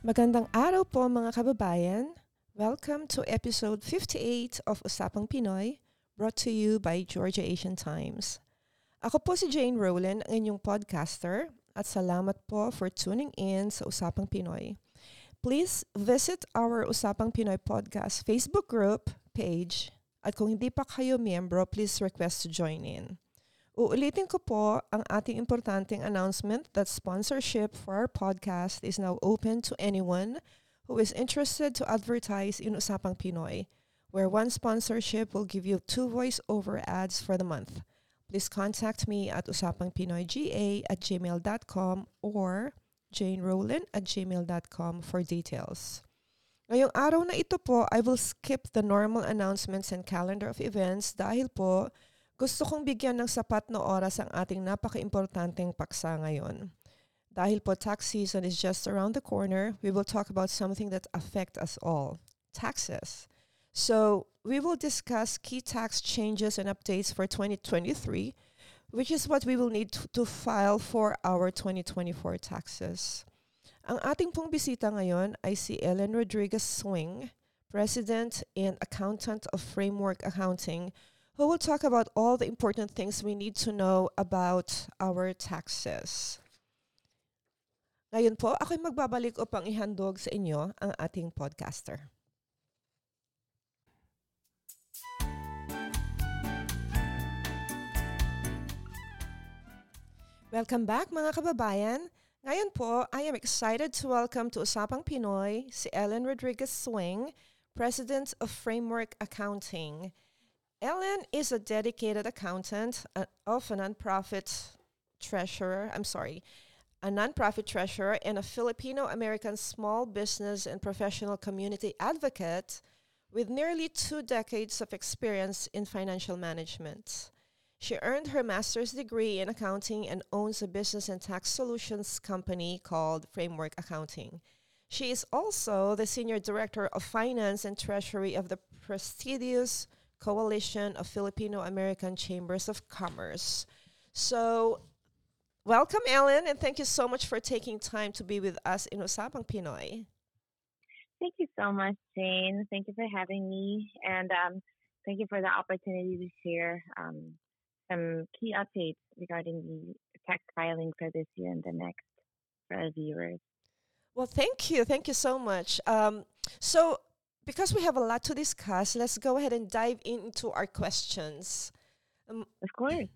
Magandang araw po mga kababayan. Welcome to episode 58 of Usapang Pinoy, brought to you by Georgia Asian Times. Ako po si Jane Rowland, ang inyong podcaster, at salamat po for tuning in sa Usapang Pinoy. Please visit our Usapang Pinoy podcast Facebook group page at kung hindi pa kayo miyembro, please request to join in. Uulitin ko po ang ating importanteng announcement that sponsorship for our podcast is now open to anyone who is interested to advertise in Usapang Pinoy, where one sponsorship will give you two voice-over ads for the month. Please contact me at usapangpinoyga at gmail.com or janerowland at gmail.com for details. Ngayong araw na ito po, I will skip the normal announcements and calendar of events dahil po gusto kong bigyan ng sapat na oras ang ating napaka-importanteng paksa ngayon. Dahil po tax season is just around the corner, we will talk about something that affect us all, taxes. So, we will discuss key tax changes and updates for 2023, which is what we will need to, to file for our 2024 taxes. Ang ating pong bisita ngayon ay si Ellen Rodriguez Swing, President and Accountant of Framework Accounting, who will talk about all the important things we need to know about our taxes. Ngayon po, ako'y magbabalik upang ihandog sa inyo ang ating podcaster. Welcome back mga kababayan. Ngayon po, I am excited to welcome to Usapang Pinoy si Ellen Rodriguez Swing, President of Framework Accounting. Ellen is a dedicated accountant of a nonprofit treasurer. I'm sorry, a nonprofit treasurer and a Filipino American small business and professional community advocate with nearly two decades of experience in financial management. She earned her master's degree in accounting and owns a business and tax solutions company called Framework Accounting. She is also the senior director of finance and treasury of the prestigious Coalition of Filipino American Chambers of Commerce. So, welcome, Ellen, and thank you so much for taking time to be with us in Usapang Pinoy. Thank you so much, Jane. Thank you for having me, and um, thank you for the opportunity to share um, some key updates regarding the tax filing for this year and the next for our viewers. Well, thank you. Thank you so much. Um, so, because we have a lot to discuss, let's go ahead and dive into our questions. Um, of course.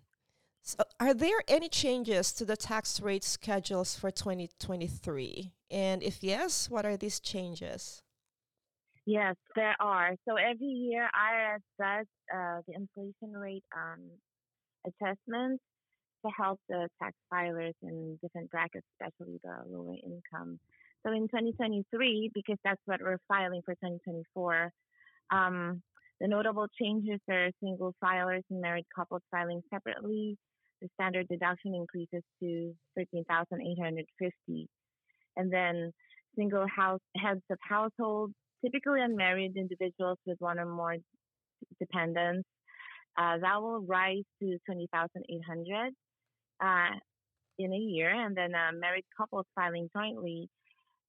So are there any changes to the tax rate schedules for 2023? And if yes, what are these changes? Yes, there are. So every year, IRS does uh, the inflation rate um, assessment to help the tax filers in different brackets, especially the lower income. So in 2023, because that's what we're filing for 2024, um, the notable changes are single filers and married couples filing separately. The standard deduction increases to 13,850. And then single house heads of households, typically unmarried individuals with one or more dependents, uh, that will rise to 20,800 uh, in a year. And then uh, married couples filing jointly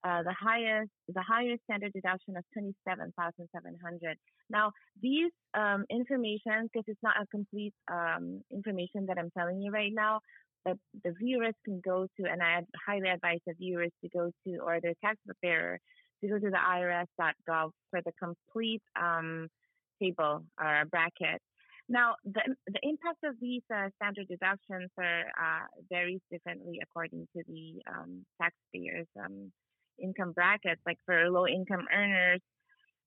uh, the highest, the higher standard deduction of 27,700. Now, these um, information, because it's not a complete um, information that I'm telling you right now, but the viewers can go to, and I highly advise the viewers to go to, or their tax preparer, to go to the IRS.gov for the complete um, table or bracket. Now, the, the impact of these uh, standard deductions are uh, varies differently according to the um, taxpayers' um, income brackets, like for low income earners,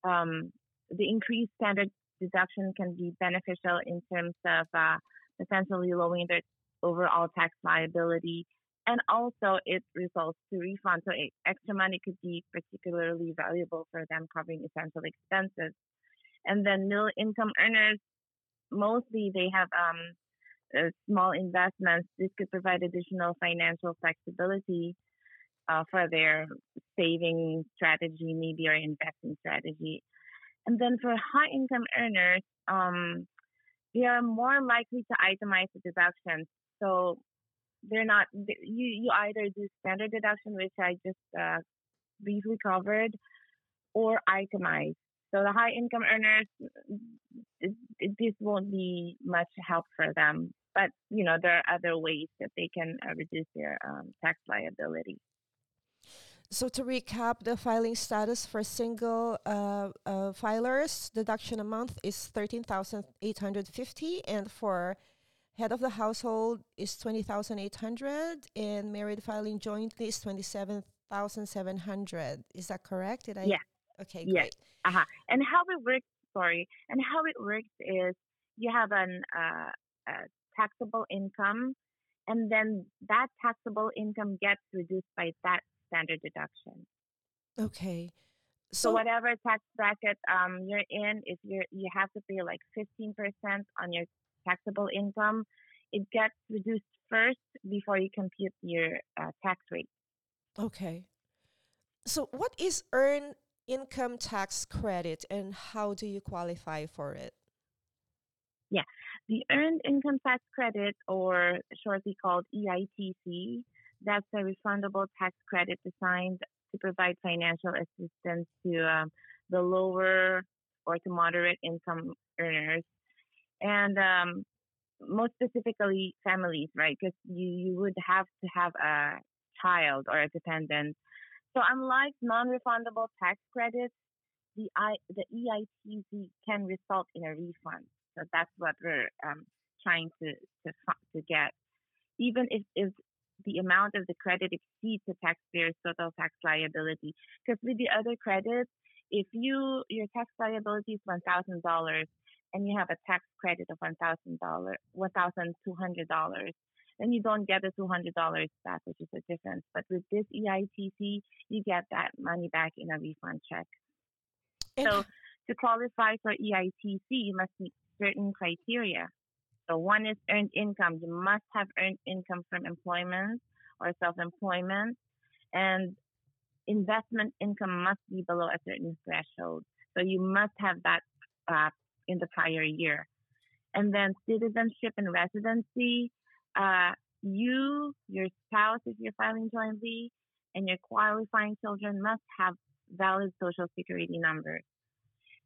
um, the increased standard deduction can be beneficial in terms of uh, potentially lowering their overall tax liability. And also, it results to refund. So, extra money could be particularly valuable for them covering essential expenses. And then, middle income earners, mostly they have um, uh, small investments. This could provide additional financial flexibility for their saving strategy, maybe or investing strategy. And then for high income earners, um, they are more likely to itemize the deductions. So they're not, you, you either do standard deduction, which I just uh, briefly covered, or itemize. So the high income earners, this won't be much help for them. But you know there are other ways that they can uh, reduce their um, tax liability. So to recap, the filing status for single uh, uh, filers deduction a month is thirteen thousand eight hundred fifty, and for head of the household is twenty thousand eight hundred, and married filing jointly is twenty seven thousand seven hundred. Is that correct? Did I? Yeah. Okay. Yeah. Great. Uh-huh. And how it works, sorry, and how it works is you have an uh, taxable income, and then that taxable income gets reduced by that standard deduction. Okay. So, so whatever tax bracket um, you're in, if you're you have to pay like 15% on your taxable income, it gets reduced first before you compute your uh, tax rate. Okay. So what is earned income tax credit and how do you qualify for it? Yeah, the Earned Income Tax Credit, or shortly called EITC, that's a refundable tax credit designed to provide financial assistance to um, the lower or to moderate income earners. And um, most specifically, families, right? Because you, you would have to have a child or a dependent. So, unlike non refundable tax credits, the, I, the EITC can result in a refund. So that's what we're um, trying to, to to get. Even if, if the amount of the credit exceeds the taxpayer's total tax liability, because with the other credits, if you your tax liability is one thousand dollars and you have a tax credit of one thousand dollars, one thousand two hundred dollars, then you don't get the two hundred dollars back, which is a difference. But with this EITC, you get that money back in a refund check. so to qualify for EITC, you must meet certain criteria. So one is earned income. You must have earned income from employment or self-employment, and investment income must be below a certain threshold. So you must have that uh, in the prior year. And then citizenship and residency. Uh, you, your spouse, if you're filing jointly, and your qualifying children must have valid social security numbers.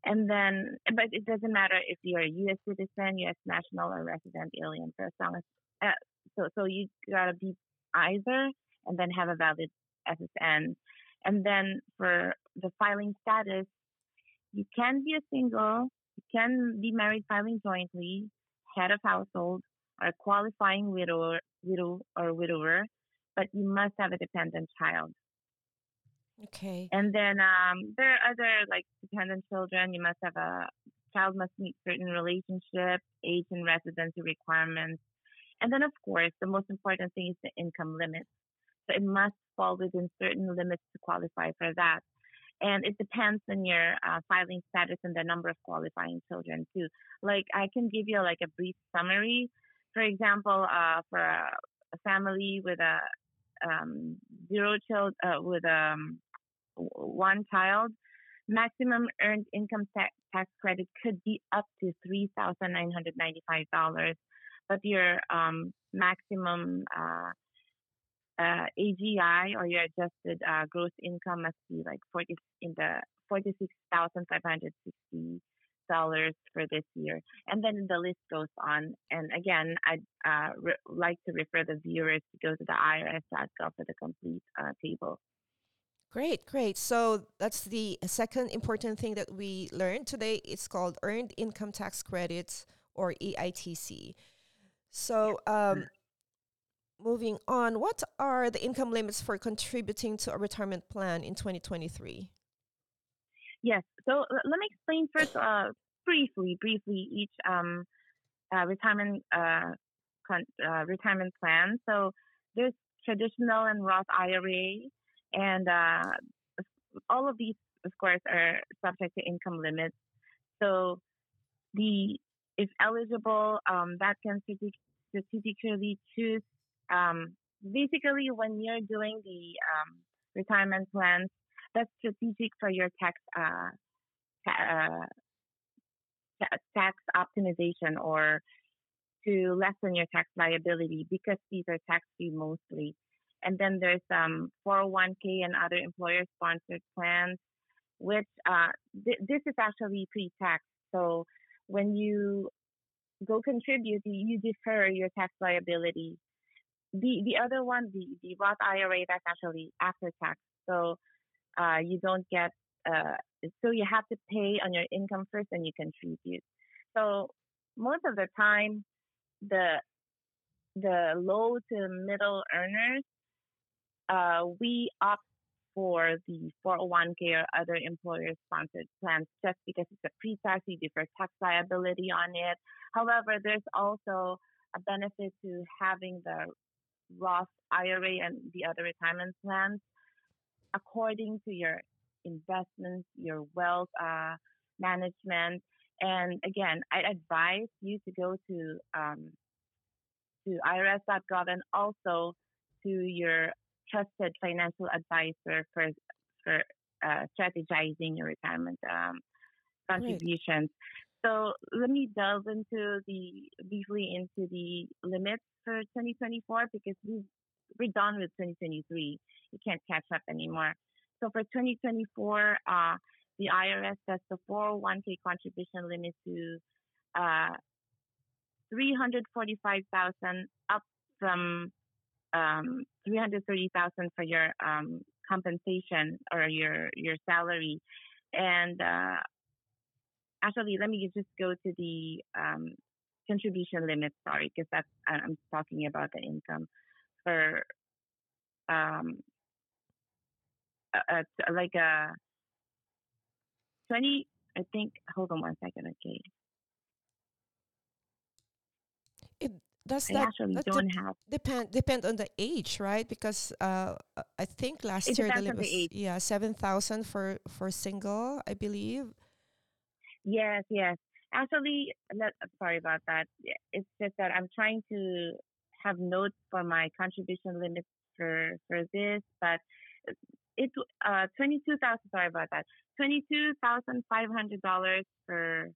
And then, but it doesn't matter if you're a U.S. citizen, U.S. national, or resident alien. So as long as, uh, so so you gotta be either, and then have a valid SSN. And then for the filing status, you can be a single, you can be married filing jointly, head of household, or qualifying widow, widow or widower, but you must have a dependent child. Okay. And then um, there are other like dependent children. You must have a child must meet certain relationship, age, and residency requirements. And then, of course, the most important thing is the income limit. So it must fall within certain limits to qualify for that. And it depends on your uh, filing status and the number of qualifying children too. Like I can give you like a brief summary. For example, uh, for a, a family with a um, zero child uh, with um, one child, maximum earned income tax, tax credit could be up to three thousand nine hundred ninety five dollars, but your um, maximum uh, uh, AGI or your adjusted uh, gross income must be like forty in the forty six thousand five hundred sixty dollars for this year, and then the list goes on. And again, I'd uh, re- like to refer the viewers to go to the IRS.gov for the complete uh, table. Great, great. So that's the second important thing that we learned today. It's called Earned Income Tax Credits or EITC. So, um, moving on, what are the income limits for contributing to a retirement plan in 2023? Yes. So let me explain first, uh, briefly, briefly each um, uh, retirement uh, con- uh, retirement plan. So there's traditional and Roth IRA, and uh, all of these, of course, are subject to income limits. So the if eligible, um, that can strategically choose. Um, basically, when you're doing the um, retirement plans, that's strategic for your tax uh, uh, tax optimization or to lessen your tax liability because these are tax free mostly. And then there's um 401k and other employer sponsored plans, which uh, th- this is actually pre-tax. So when you go contribute, you defer your tax liability. The the other one, the the Roth IRA, that's actually after tax. So uh, you don't get uh, so you have to pay on your income first and you contribute. So most of the time, the the low to middle earners, uh, we opt for the 401k or other employer sponsored plans just because it's a pre-tax, you defer tax liability on it. However, there's also a benefit to having the Roth IRA and the other retirement plans according to your investments, your wealth uh, management. And again, I advise you to go to um, to IRS.gov and also to your trusted financial advisor for for uh, strategizing your retirement um, contributions. So let me delve into the briefly into the limits for 2024 because we we're done with 2023. You can't catch up anymore. So for 2024, uh, the IRS sets the 401k contribution limit to uh, 345,000 up from um, 330,000 for your um, compensation or your your salary. And uh, actually, let me just go to the um, contribution limit. Sorry, because that's I'm talking about the income for um, uh, like a 20, I think, hold on one second, okay. It does I that, actually that have, depend depend on the age, right? Because uh, I think last It year the limit the was age. yeah seven thousand for for single, I believe. yes, yes. Actually, let, sorry about that. It's just that I'm trying to have notes for my contribution limits for, for this, but it, uh, 22,000, sorry about that. $22,500 for,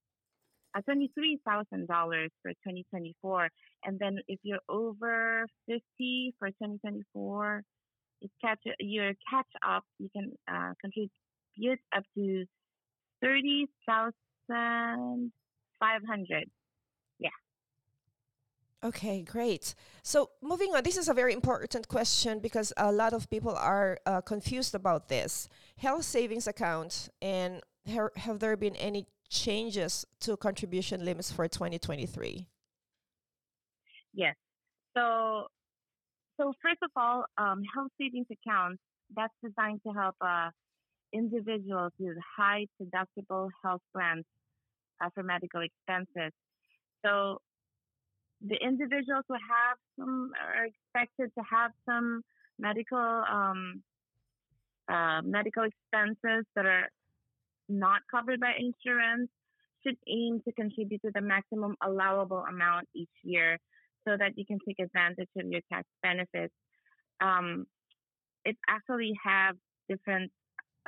uh, $23,000 for 2024. And then if you're over 50 for 2024, it catch, your catch up, you can, uh, contribute up to 30,500. Okay, great. So moving on, this is a very important question because a lot of people are uh, confused about this health savings account, and ha- have there been any changes to contribution limits for 2023? Yes. So, so first of all, um, health savings accounts that's designed to help uh, individuals with high deductible health plans uh, for medical expenses. So, the individuals who have some are expected to have some medical um, uh, medical expenses that are not covered by insurance should aim to contribute to the maximum allowable amount each year so that you can take advantage of your tax benefits. Um, it actually have different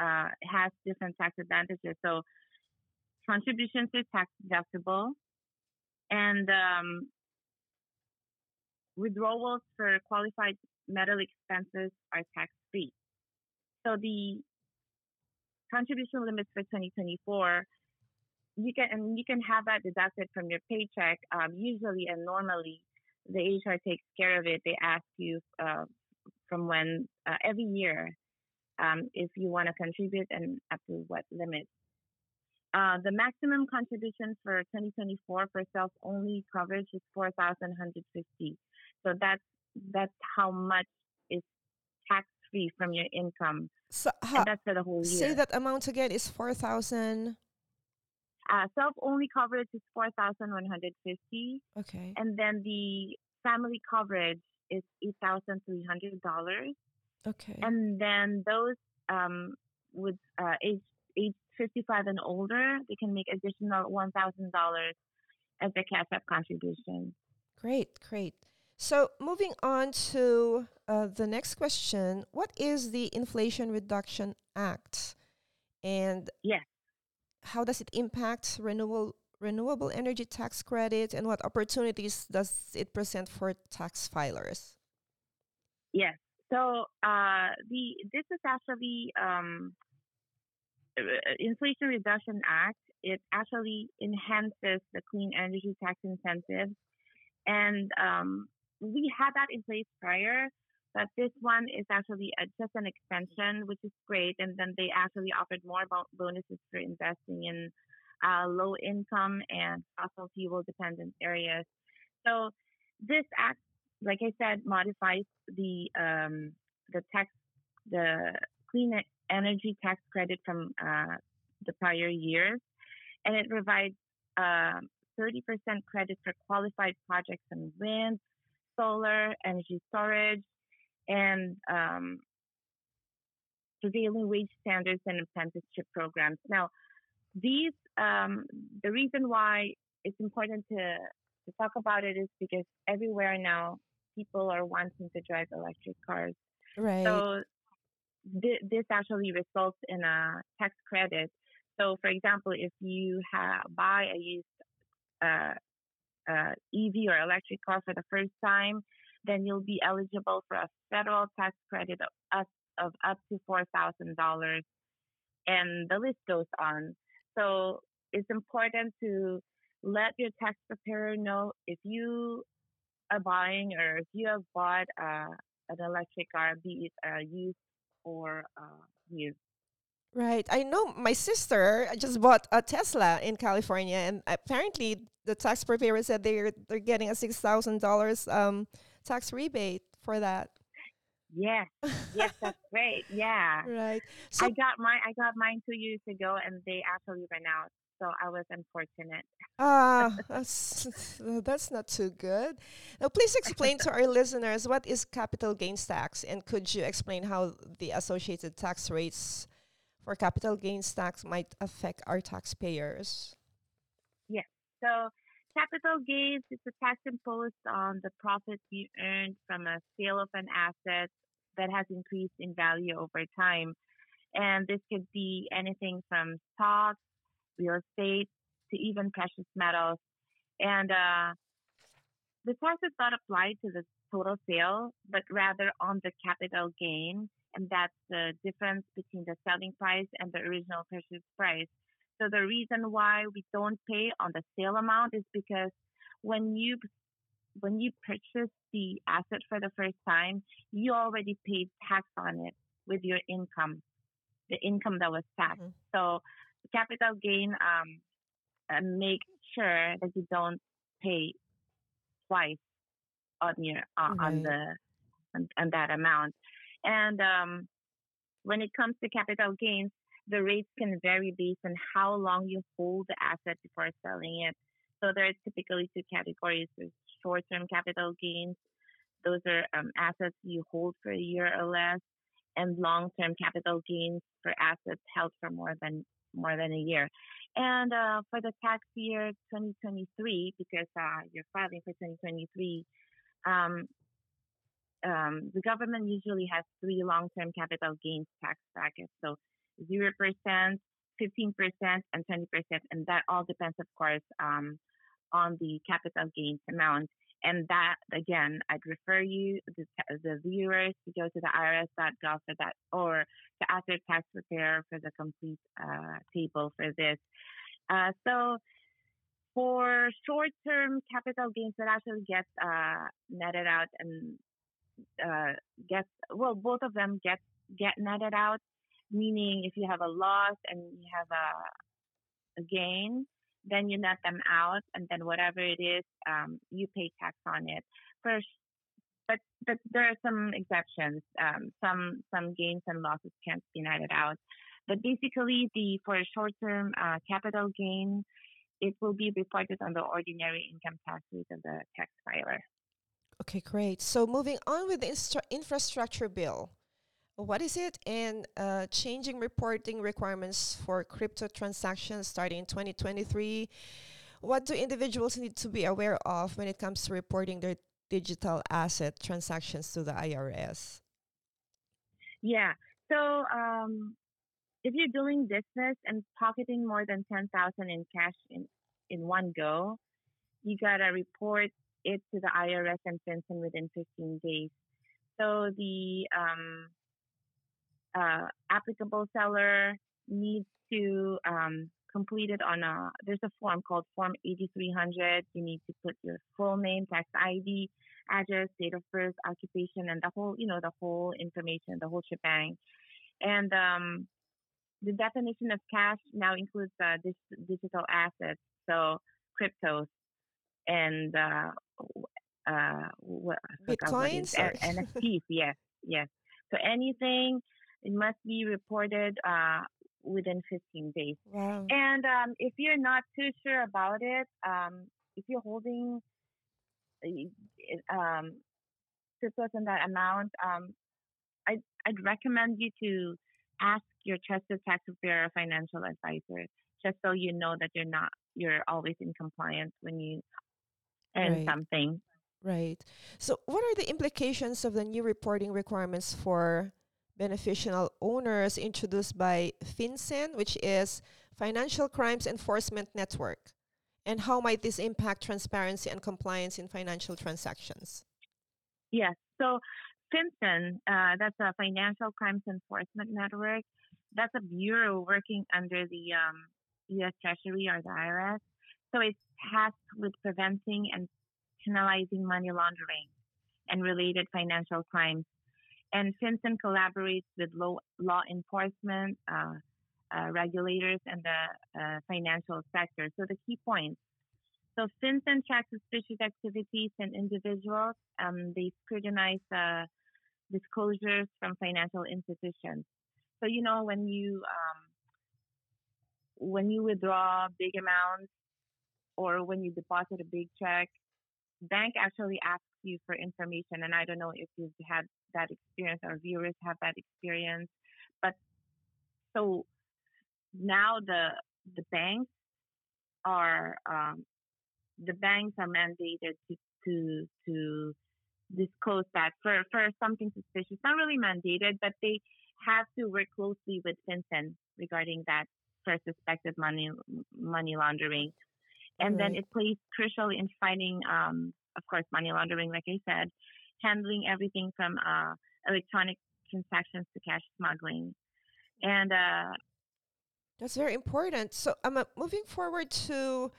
uh, has different tax advantages. So contributions are tax deductible, and um, withdrawals for qualified medical expenses are tax free. So the contribution limits for 2024 you can and you can have that deducted from your paycheck. Um, usually and normally, the HR takes care of it. They ask you uh, from when uh, every year um, if you want to contribute and up to what limit. Uh, the maximum contribution for 2024 for self-only coverage is 4,150. So that's that's how much is tax-free from your income, So, ha- that's for the whole say that amount again is 4,000. Uh, self-only coverage is 4,150. Okay. and then the family coverage is eight thousand three hundred dollars, Okay. and then those um, with uh, age age fifty five and older, they can make additional one thousand dollars as a cash up contribution. Great, great. So moving on to uh, the next question, what is the Inflation Reduction Act, and Yes. how does it impact renewable renewable energy tax credit, and what opportunities does it present for tax filers? Yes. So uh, the this is actually um, uh, Inflation Reduction Act. It actually enhances the clean energy tax incentives, and um, we had that in place prior. But this one is actually a, just an extension, which is great. And then they actually offered more about bonuses for investing in uh, low income and fossil fuel dependent areas. So this act, like I said, modifies the um, the tax the clean energy tax credit from uh, the prior years, and it provides uh, 30% credit for qualified projects in wind, solar, energy storage, and um, prevailing wage standards and apprenticeship programs. Now, these um, the reason why it's important to to talk about it is because everywhere now people are wanting to drive electric cars. Right. So th- this actually results in a tax credit. So, for example, if you have, buy a used uh, uh, EV or electric car for the first time, then you'll be eligible for a federal tax credit of, of up to $4,000. And the list goes on. So it's important to let your tax preparer know if you are buying or if you have bought uh, an electric car, be it uh, used or uh, new. Right. I know my sister just bought a Tesla in California, and apparently the tax preparer said they're they're getting a six thousand dollars um tax rebate for that. Yes, yes, that's great. Yeah, right. So I got my I got mine two years ago, and they actually ran out. So I was unfortunate. Ah, uh, that's that's not too good. Now, please explain to our listeners what is capital gains tax, and could you explain how the associated tax rates for capital gains tax might affect our taxpayers? Yes. So capital gains is a tax imposed on the profits you earned from a sale of an asset that has increased in value over time. And this could be anything from stocks, real estate, to even precious metals. And uh, the tax is not applied to the total sale, but rather on the capital gain. And that's the difference between the selling price and the original purchase price. So the reason why we don't pay on the sale amount is because when you when you purchase the asset for the first time, you already paid tax on it with your income, the income that was taxed. Mm-hmm. So capital gain um, uh, make sure that you don't pay twice on your uh, right. on the on, on, that amount. And um, when it comes to capital gains, the rates can vary based on how long you hold the asset before selling it. So there are typically two categories: short-term capital gains. Those are um, assets you hold for a year or less, and long-term capital gains for assets held for more than more than a year. And uh, for the tax year 2023, because uh, you're filing for 2023, um, um, the government usually has three long-term capital gains tax brackets. So 0%, 15%, and 20%. And that all depends, of course, um, on the capital gains amount. And that, again, I'd refer you, the, the viewers, to go to the IRS.gov for that, or to ask their tax preparer for the complete uh, table for this. Uh, so, for short-term capital gains that actually gets uh, netted out and uh, get well, both of them get get netted out. Meaning, if you have a loss and you have a, a gain, then you net them out, and then whatever it is, um, you pay tax on it. First, but but there are some exceptions. Um, some some gains and losses can't be netted out. But basically, the for a short-term uh, capital gain, it will be reported on the ordinary income tax rate of the tax filer. Okay, great. So moving on with the infrastructure bill. What is it? And uh, changing reporting requirements for crypto transactions starting in 2023. What do individuals need to be aware of when it comes to reporting their digital asset transactions to the IRS? Yeah. So um, if you're doing business and pocketing more than 10,000 in cash in, in one go, you got to report it to the IRS and FinCEN within 15 days. So the um, uh, applicable seller needs to um, complete it on a, there's a form called Form 8300. You need to put your full name, tax ID, address, date of birth, occupation, and the whole, you know, the whole information, the whole shebang. And um, the definition of cash now includes uh, digital assets, so cryptos and uh, uh, what, Bitcoins, what NFTs. Yes, yes. So anything it must be reported uh, within 15 days. Wow. And um, if you're not too sure about it, um, if you're holding uh, um, cryptos in that amount, um, I'd, I'd recommend you to ask your trusted tax preparer or financial advisor, just so you know that you're not you're always in compliance when you earn Right. something. Right. So, what are the implications of the new reporting requirements for beneficial owners introduced by FinCEN, which is Financial Crimes Enforcement Network? And how might this impact transparency and compliance in financial transactions? Yes. So FinCEN, uh, that's a Financial Crimes Enforcement Network. That's a bureau working under the um, U.S. Treasury or the IRS. So it's tasked with preventing and penalizing money laundering and related financial crimes. And FinCEN collaborates with law, law enforcement, uh, uh, regulators, and the uh, financial sector. So the key points. So FinCEN tracks suspicious activities and individuals. Um, they scrutinize uh, disclosures from financial institutions. So you know when you um, when you withdraw big amounts or when you deposit a big check, bank actually asks you for information. And I don't know if you've had that experience or viewers have that experience, but so now the the banks are um, the banks are mandated to to to disclose that for for something suspicious. Not really mandated, but they have to work closely with FinCEN regarding that for suspected money money laundering. And then it plays crucial in fighting, um, of course, money laundering, like I said, handling everything from uh, electronic transactions to cash smuggling. And uh, That's very important. So, I'm uh, moving forward to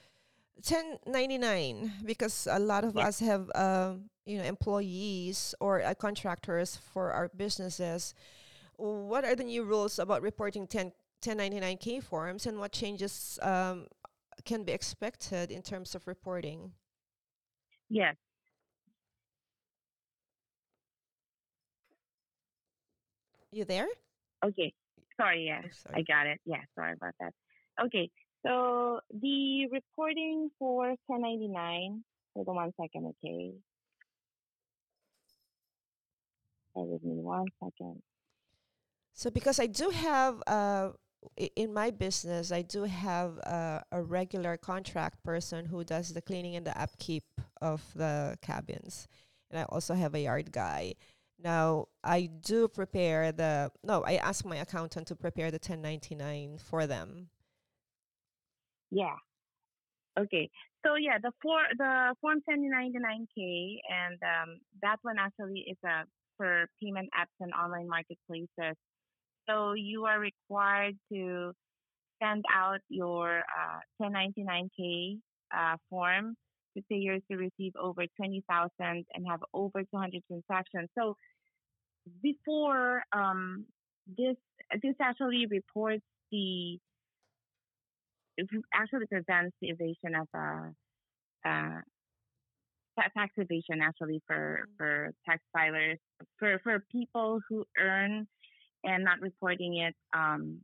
1099 because a lot of Yeah. us have, um, you know, employees or uh, contractors for our businesses. What are the new rules about reporting 10, 1099K forms and what changes um, can be expected in terms of reporting? yes, You there? okay. Sorry, yeah. Oh, I got it. Yeah, sorry about that. Okay, so the reporting for 1099, hold on one second, okay? Bear with me one second. So, because I do have, uh, in my business, I do have uh, a regular contract person who does the cleaning and the upkeep of the cabins. And I also have a yard guy. Now, I do prepare the, no, I ask my accountant to prepare the 1099 for them. Yeah. Okay. So yeah, the for the form 1099K and um, that one actually is a for payment apps and online marketplaces. So you are required to send out your uh, 1099K uh, form to payers to receive over 20,000 and have over 200 transactions. So before um, this, this actually reports the it actually prevents the evasion of uh, uh, tax evasion actually for, for tax filers for, for people who earn and not reporting it um,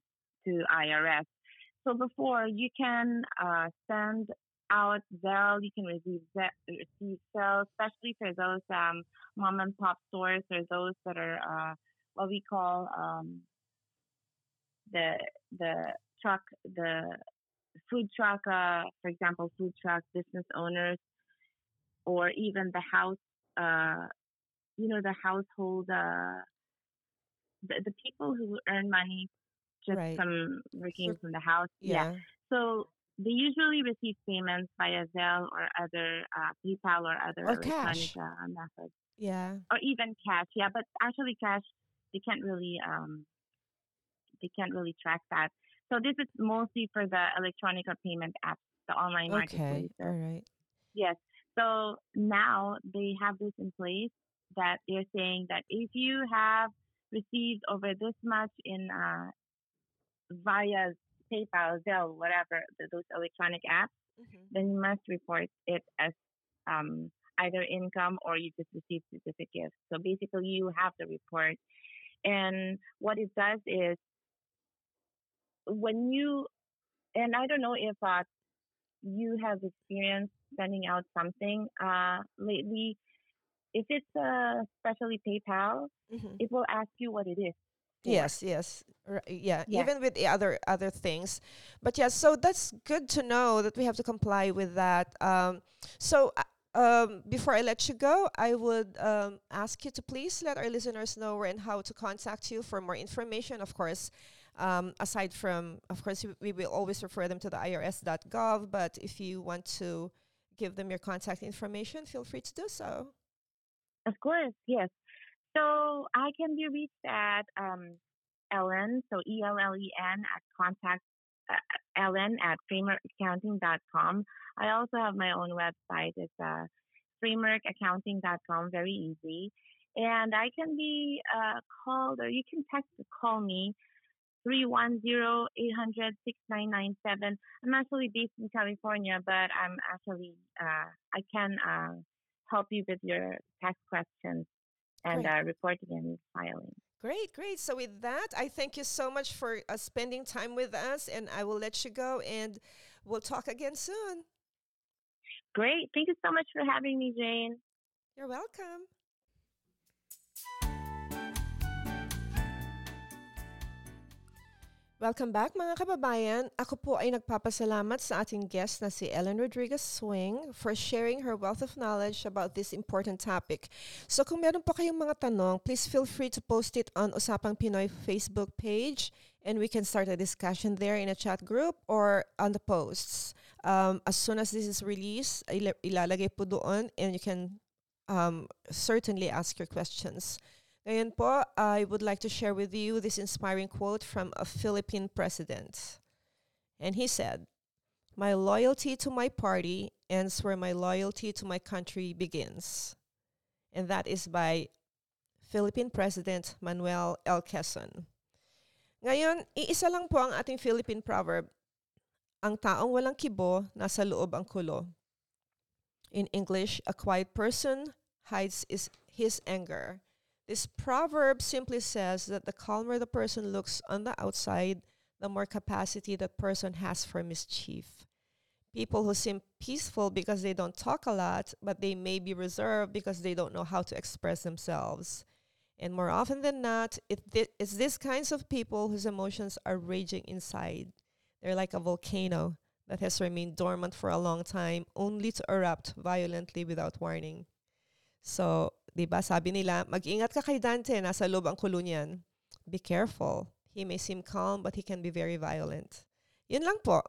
to IRS. So before you can uh, send out Zelle, you can receive Ze- receive Zelle, especially for those um, mom and pop stores or those that are uh, what we call um, the the truck the food truck, uh, for example, food truck business owners, or even the house, uh, you know, the household, uh, the, the people who earn money just Right. from working from the house. Yeah. So they usually receive payments via Zelle or other uh, PayPal or other Or cash. uh, methods. Yeah. or even cash. Yeah, but actually cash they can't really um they can't really track that. So this is mostly for the electronic payment apps, the online Okay. marketplace. All right. Yes. So now they have this in place that they're saying that if you have received over this much in uh, via PayPal, Zelle, whatever th- those electronic apps, Mhm. then you must report it as um, either income or you just received certificates. So basically, you have to report. And what it does is when you, and I don't know if uh, you have experienced sending out something uh, lately. If it's uh, especially PayPal, Mhm. it will ask you what it is. for. Yes, yes. R- yeah, Yes. even with the other other things. But yeah, so that's good to know that we have to comply with that. Um, so uh, um, before I let you go, I would um, ask you to please let our listeners know where and how to contact you for more information. Of course, um, aside from, of course, we, we will always refer them to the irs.gov. But if you want to give them your contact information, feel free to do so. Of course, yes. So I can be reached at um, Ellen, so E L L E N at contact uh, Ellen at frameworkaccounting.com. I also have my own website. It's uh, frameworkaccounting.com, very easy. And I can be uh, called, or you can text or call me 310-800-6997. I'm actually based in California, but I'm actually, uh, I can uh, help you with your tax questions and uh, reporting and filing. Great, great. So with that, I thank you so much for uh, spending time with us, and I will let you go, and we'll talk again soon. Great. Thank you so much for having me, Jane. You're welcome. Welcome back mga kababayan. Ako po ay nagpapasalamat sa ating guest na si Ellen Rodriguez Swing for sharing her wealth of knowledge about this important topic. So kung meron pa kayong mga tanong, please feel free to post it on Usapang Pinoy Facebook page and we can start a discussion there in a chat group or on the posts. Um, as soon as this is released, ila- ilalagay po doon and you can um, certainly ask your questions. Ngayon po, I would like to share with you this inspiring quote from a Philippine president. And he said, My loyalty to my party ends where my loyalty to my country begins. And that is by Philippine President Manuel L. Quezon. Ngayon, iisa lang po ang ating Philippine proverb, ang taong walang kibo, nasa loob ang kulo. In English, a quiet person hides is his anger. This proverb simply says that the calmer the person looks on the outside, the more capacity that person has for mischief. People who seem peaceful because they don't talk a lot, but they may be reserved because they don't know how to express themselves. And more often than not, it it's these kinds of people whose emotions are raging inside. They're like a volcano that has remained dormant for a long time, only to erupt violently without warning. So, 'di ba sabi nila, mag-ingat ka kay Dante, nasa loob ang kulo. Be careful. He may seem calm but he can be very violent. Yun lang po.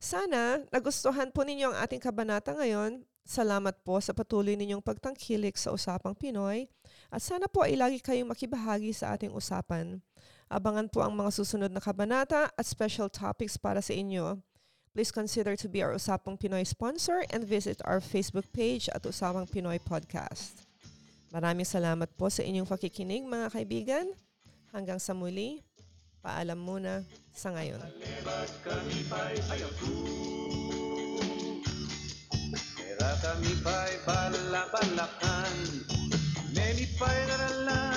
Sana nagustuhan po ninyo ang ating kabanata ngayon. Salamat po sa patuloy ninyong pagtangkilik sa Usapang Pinoy. At sana po ay lagi kayong makibahagi sa ating usapan. Abangan po ang mga susunod na kabanata at special topics para sa inyo. Please consider to be our Usapang Pinoy sponsor and visit our Facebook page at Usapang Pinoy Podcast. Maraming salamat po sa inyong pakikinig mga kaibigan. Hanggang sa muli, paalam muna sa ngayon. Era kami pa'y balapalakan Many pa'y naralan